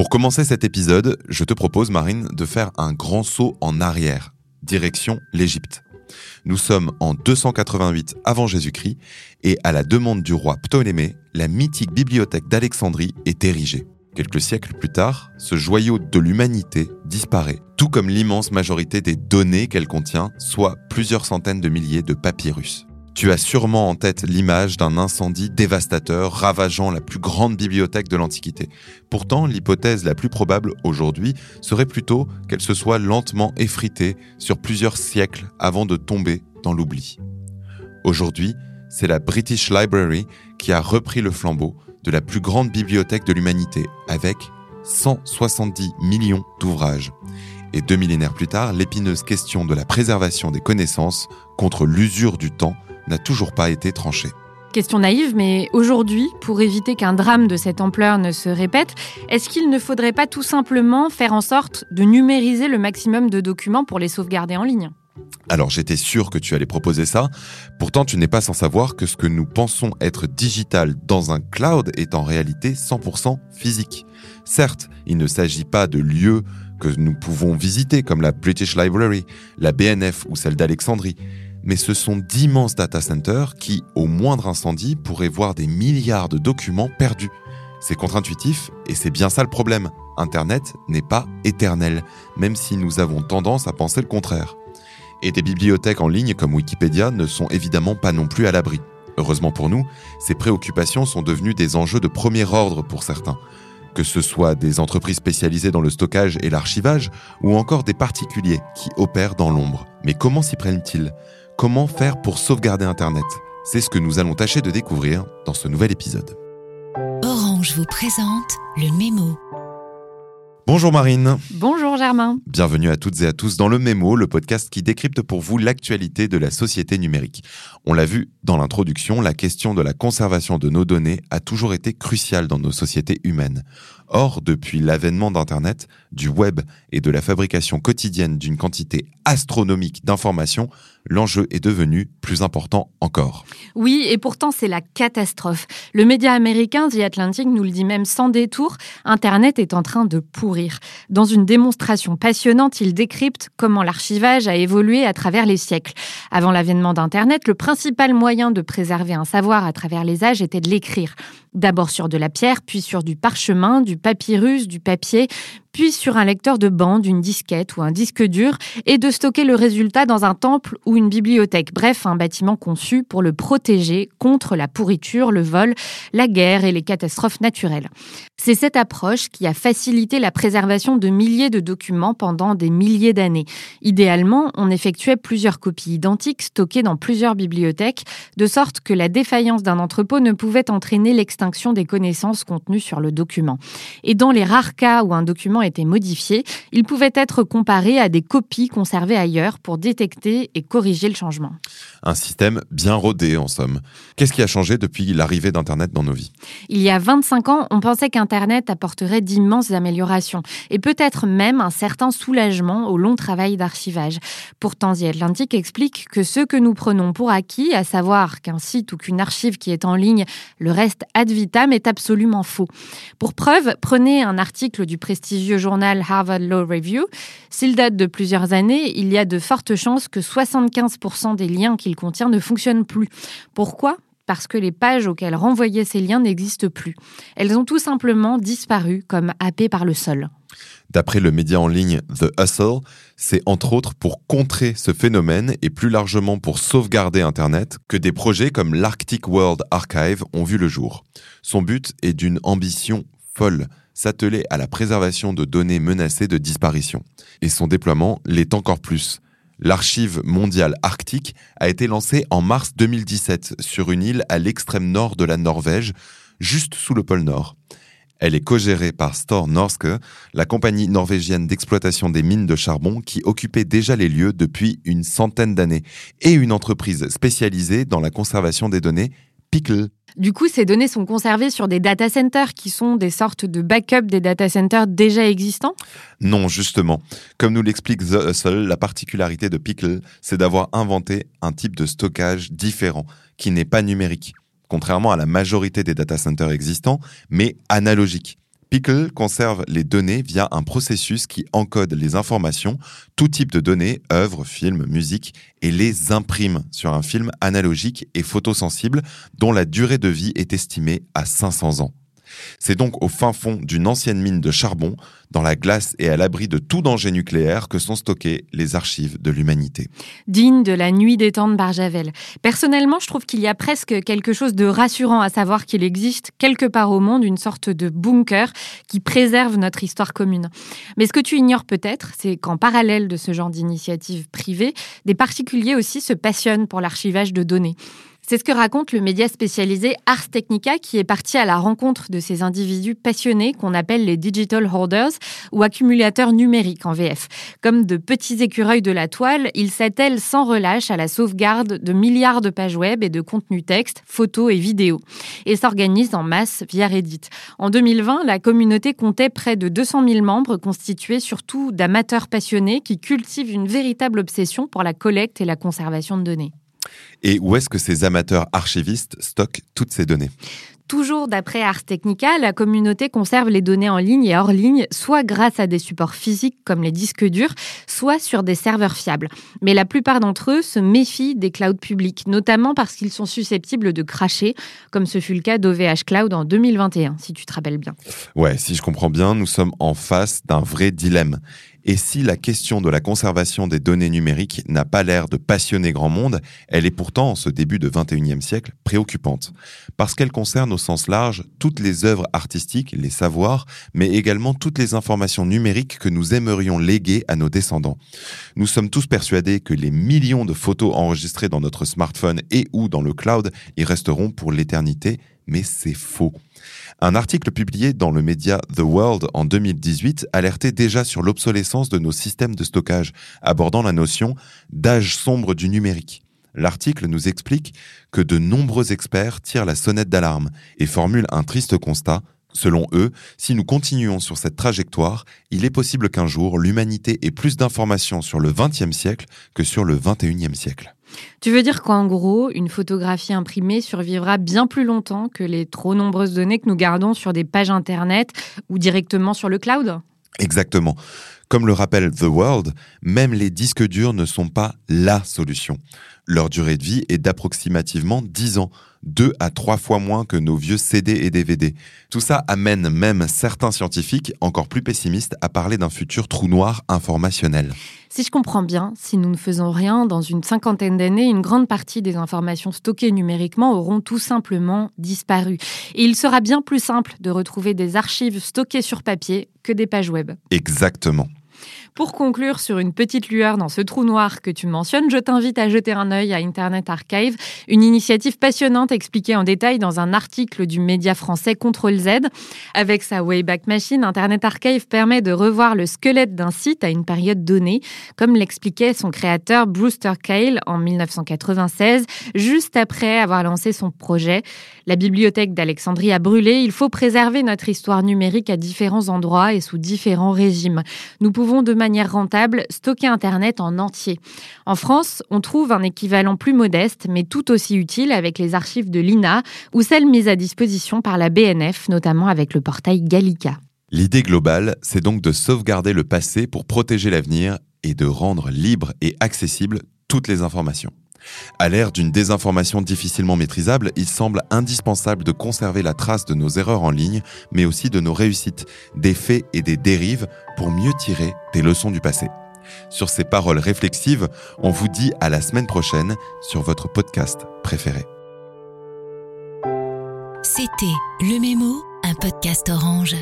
Pour commencer cet épisode, je te propose, Marine, de faire un grand saut en arrière, direction l'Égypte. Nous sommes en 288 avant Jésus-Christ et à la demande du roi Ptolémée, la mythique bibliothèque d'Alexandrie est érigée. Quelques siècles plus tard, ce joyau de l'humanité disparaît, tout comme l'immense majorité des données qu'elle contient, soit plusieurs centaines de milliers de papyrus. Tu as sûrement en tête l'image d'un incendie dévastateur ravageant la plus grande bibliothèque de l'Antiquité. Pourtant, l'hypothèse la plus probable aujourd'hui serait plutôt qu'elle se soit lentement effritée sur plusieurs siècles avant de tomber dans l'oubli. Aujourd'hui, c'est la British Library qui a repris le flambeau de la plus grande bibliothèque de l'humanité avec 170 millions d'ouvrages. Et deux millénaires plus tard, l'épineuse question de la préservation des connaissances contre l'usure du temps n'a toujours pas été tranchée. Question naïve, mais aujourd'hui, pour éviter qu'un drame de cette ampleur ne se répète, est-ce qu'il ne faudrait pas tout simplement faire en sorte de numériser le maximum de documents pour les sauvegarder en ligne? Alors j'étais sûr que tu allais proposer ça, pourtant tu n'es pas sans savoir que ce que nous pensons être digital dans un cloud est en réalité 100% physique. Certes, il ne s'agit pas de lieux que nous pouvons visiter comme la British Library, la BNF ou celle d'Alexandrie, mais ce sont d'immenses data centers qui, au moindre incendie, pourraient voir des milliards de documents perdus. C'est contre-intuitif et c'est bien ça le problème. Internet n'est pas éternel, même si nous avons tendance à penser le contraire. Et des bibliothèques en ligne comme Wikipédia ne sont évidemment pas non plus à l'abri. Heureusement pour nous, ces préoccupations sont devenues des enjeux de premier ordre pour certains. Que ce soit des entreprises spécialisées dans le stockage et l'archivage, ou encore des particuliers qui opèrent dans l'ombre. Mais comment s'y prennent-ils? Comment faire pour sauvegarder Internet C'est ce que nous allons tâcher de découvrir dans ce nouvel épisode. Orange vous présente le mémo. Bonjour Marine. Bonjour Germain. Bienvenue à toutes et à tous dans le Mémo, le podcast qui décrypte pour vous l'actualité de la société numérique. On l'a vu dans l'introduction, la question de la conservation de nos données a toujours été cruciale dans nos sociétés humaines. Or, depuis l'avènement d'Internet, du web et de la fabrication quotidienne d'une quantité astronomique d'informations, l'enjeu est devenu plus important encore. Oui, et pourtant c'est la catastrophe. Le média américain The Atlantic nous le dit même sans détour, Internet est en train de pourrir. Dans une démonstration passionnante, il décrypte comment l'archivage a évolué à travers les siècles. Avant l'avènement d'Internet, le principal moyen de préserver un savoir à travers les âges était de l'écrire. D'abord sur de la pierre, puis sur du parchemin, du papyrus, du papier, puis sur un lecteur de bande, une disquette ou un disque dur, et de stocker le résultat dans un temple ou une bibliothèque, bref, un bâtiment conçu pour le protéger contre la pourriture, le vol, la guerre et les catastrophes naturelles. C'est cette approche qui a facilité la préservation de milliers de documents pendant des milliers d'années. Idéalement, on effectuait plusieurs copies identiques stockées dans plusieurs bibliothèques, de sorte que la défaillance d'un entrepôt ne pouvait entraîner l'extinction des connaissances contenues sur le document. Et dans les rares cas où un document été modifié, il pouvait être comparé à des copies conservées ailleurs pour détecter et corriger le changement. Un système bien rodé en somme. Qu'est-ce qui a changé depuis l'arrivée d'Internet dans nos vies? Il y a 25 ans, on pensait qu'Internet apporterait d'immenses améliorations et peut-être même un certain soulagement au long travail d'archivage. Pourtant, The Atlantic explique que ce que nous prenons pour acquis, à savoir qu'un site ou qu'une archive qui est en ligne, le reste ad vitam, est absolument faux. Pour preuve, prenez un article du prestigieux journal Harvard Law Review, s'il date de plusieurs années, il y a de fortes chances que 75% des liens qu'il contient ne fonctionnent plus. Pourquoi? Parce que les pages auxquelles renvoyaient ces liens n'existent plus. Elles ont tout simplement disparu comme happées par le sol. D'après le média en ligne The Hustle, c'est entre autres pour contrer ce phénomène et plus largement pour sauvegarder Internet que des projets comme l'Arctic World Archive ont vu le jour. Son but est d'une ambition folle, s'atteler à la préservation de données menacées de disparition. Et son déploiement l'est encore plus. L'archive mondiale arctique a été lancée en mars 2017 sur une île à l'extrême nord de la Norvège, juste sous le pôle Nord. Elle est co-gérée par Stor Norske, la compagnie norvégienne d'exploitation des mines de charbon qui occupait déjà les lieux depuis une centaine d'années, et une entreprise spécialisée dans la conservation des données, Pickle. Du coup, ces données sont conservées sur des data centers qui sont des sortes de backup des data centers déjà existants? Non, justement. Comme nous l'explique The Hustle, la particularité de Pickle, c'est d'avoir inventé un type de stockage différent, qui n'est pas numérique, contrairement à la majorité des data centers existants, mais analogique. Pickle conserve les données via un processus qui encode les informations, tout type de données, œuvres, films, musique, et les imprime sur un film analogique et photosensible dont la durée de vie est estimée à 500 ans. C'est donc au fin fond d'une ancienne mine de charbon, dans la glace et à l'abri de tout danger nucléaire, que sont stockées les archives de l'humanité. Digne de la nuit des temps de Barjavel. Personnellement, je trouve qu'il y a presque quelque chose de rassurant à savoir qu'il existe quelque part au monde une sorte de bunker qui préserve notre histoire commune. Mais ce que tu ignores peut-être, c'est qu'en parallèle de ce genre d'initiative privée, des particuliers aussi se passionnent pour l'archivage de données. C'est ce que raconte le média spécialisé Ars Technica qui est parti à la rencontre de ces individus passionnés qu'on appelle les digital hoarders ou accumulateurs numériques en VF. Comme de petits écureuils de la toile, ils s'attellent sans relâche à la sauvegarde de milliards de pages web et de contenus textes, photos et vidéos et s'organisent en masse via Reddit. En 2020, la communauté comptait près de 200 000 membres constitués surtout d'amateurs passionnés qui cultivent une véritable obsession pour la collecte et la conservation de données. Et où est-ce que ces amateurs archivistes stockent toutes ces données? Toujours d'après Ars Technica, la communauté conserve les données en ligne et hors ligne, soit grâce à des supports physiques comme les disques durs, soit sur des serveurs fiables. Mais la plupart d'entre eux se méfient des clouds publics, notamment parce qu'ils sont susceptibles de cracher, comme ce fut le cas d'OVH Cloud en 2021, si tu te rappelles bien. Ouais, si je comprends bien, nous sommes en face d'un vrai dilemme. Et si la question de la conservation des données numériques n'a pas l'air de passionner grand monde, elle est pourtant, en ce début de 21e siècle, préoccupante. Parce qu'elle concerne au sens large toutes les œuvres artistiques, les savoirs, mais également toutes les informations numériques que nous aimerions léguer à nos descendants. Nous sommes tous persuadés que les millions de photos enregistrées dans notre smartphone et ou dans le cloud y resteront pour l'éternité, mais c'est faux. Un article publié dans le média The World en 2018 alertait déjà sur l'obsolescence de nos systèmes de stockage, abordant la notion d'âge sombre du numérique. L'article nous explique que de nombreux experts tirent la sonnette d'alarme et formulent un triste constat. Selon eux, si nous continuons sur cette trajectoire, il est possible qu'un jour l'humanité ait plus d'informations sur le XXe siècle que sur le XXIe siècle. Tu veux dire qu'en gros, une photographie imprimée survivra bien plus longtemps que les trop nombreuses données que nous gardons sur des pages Internet ou directement sur le cloud? Exactement. Comme le rappelle The World, même les disques durs ne sont pas la solution. Leur durée de vie est d'approximativement 10 ans, deux à trois fois moins que nos vieux CD et DVD. Tout ça amène même certains scientifiques, encore plus pessimistes, à parler d'un futur trou noir informationnel. Si je comprends bien, si nous ne faisons rien, dans une cinquantaine d'années, une grande partie des informations stockées numériquement auront tout simplement disparu. Et il sera bien plus simple de retrouver des archives stockées sur papier que des pages web. Exactement. Pour conclure sur une petite lueur dans ce trou noir que tu mentionnes, je t'invite à jeter un œil à Internet Archive, une initiative passionnante expliquée en détail dans un article du média français Contrôle Z. Avec sa Wayback Machine, Internet Archive permet de revoir le squelette d'un site à une période donnée, comme l'expliquait son créateur Brewster Kale en 1996, juste après avoir lancé son projet. La bibliothèque d'Alexandrie a brûlé, il faut préserver notre histoire numérique à différents endroits et sous différents régimes. Nous de manière rentable stocker Internet en entier. En France, on trouve un équivalent plus modeste, mais tout aussi utile avec les archives de l'INA ou celles mises à disposition par la BNF, notamment avec le portail Gallica. L'idée globale, c'est donc de sauvegarder le passé pour protéger l'avenir et de rendre libre et accessible toutes les informations. À l'ère d'une désinformation difficilement maîtrisable, il semble indispensable de conserver la trace de nos erreurs en ligne, mais aussi de nos réussites, des faits et des dérives pour mieux tirer des leçons du passé. Sur ces paroles réflexives, on vous dit à la semaine prochaine sur votre podcast préféré. C'était Le Mémo, un podcast orange.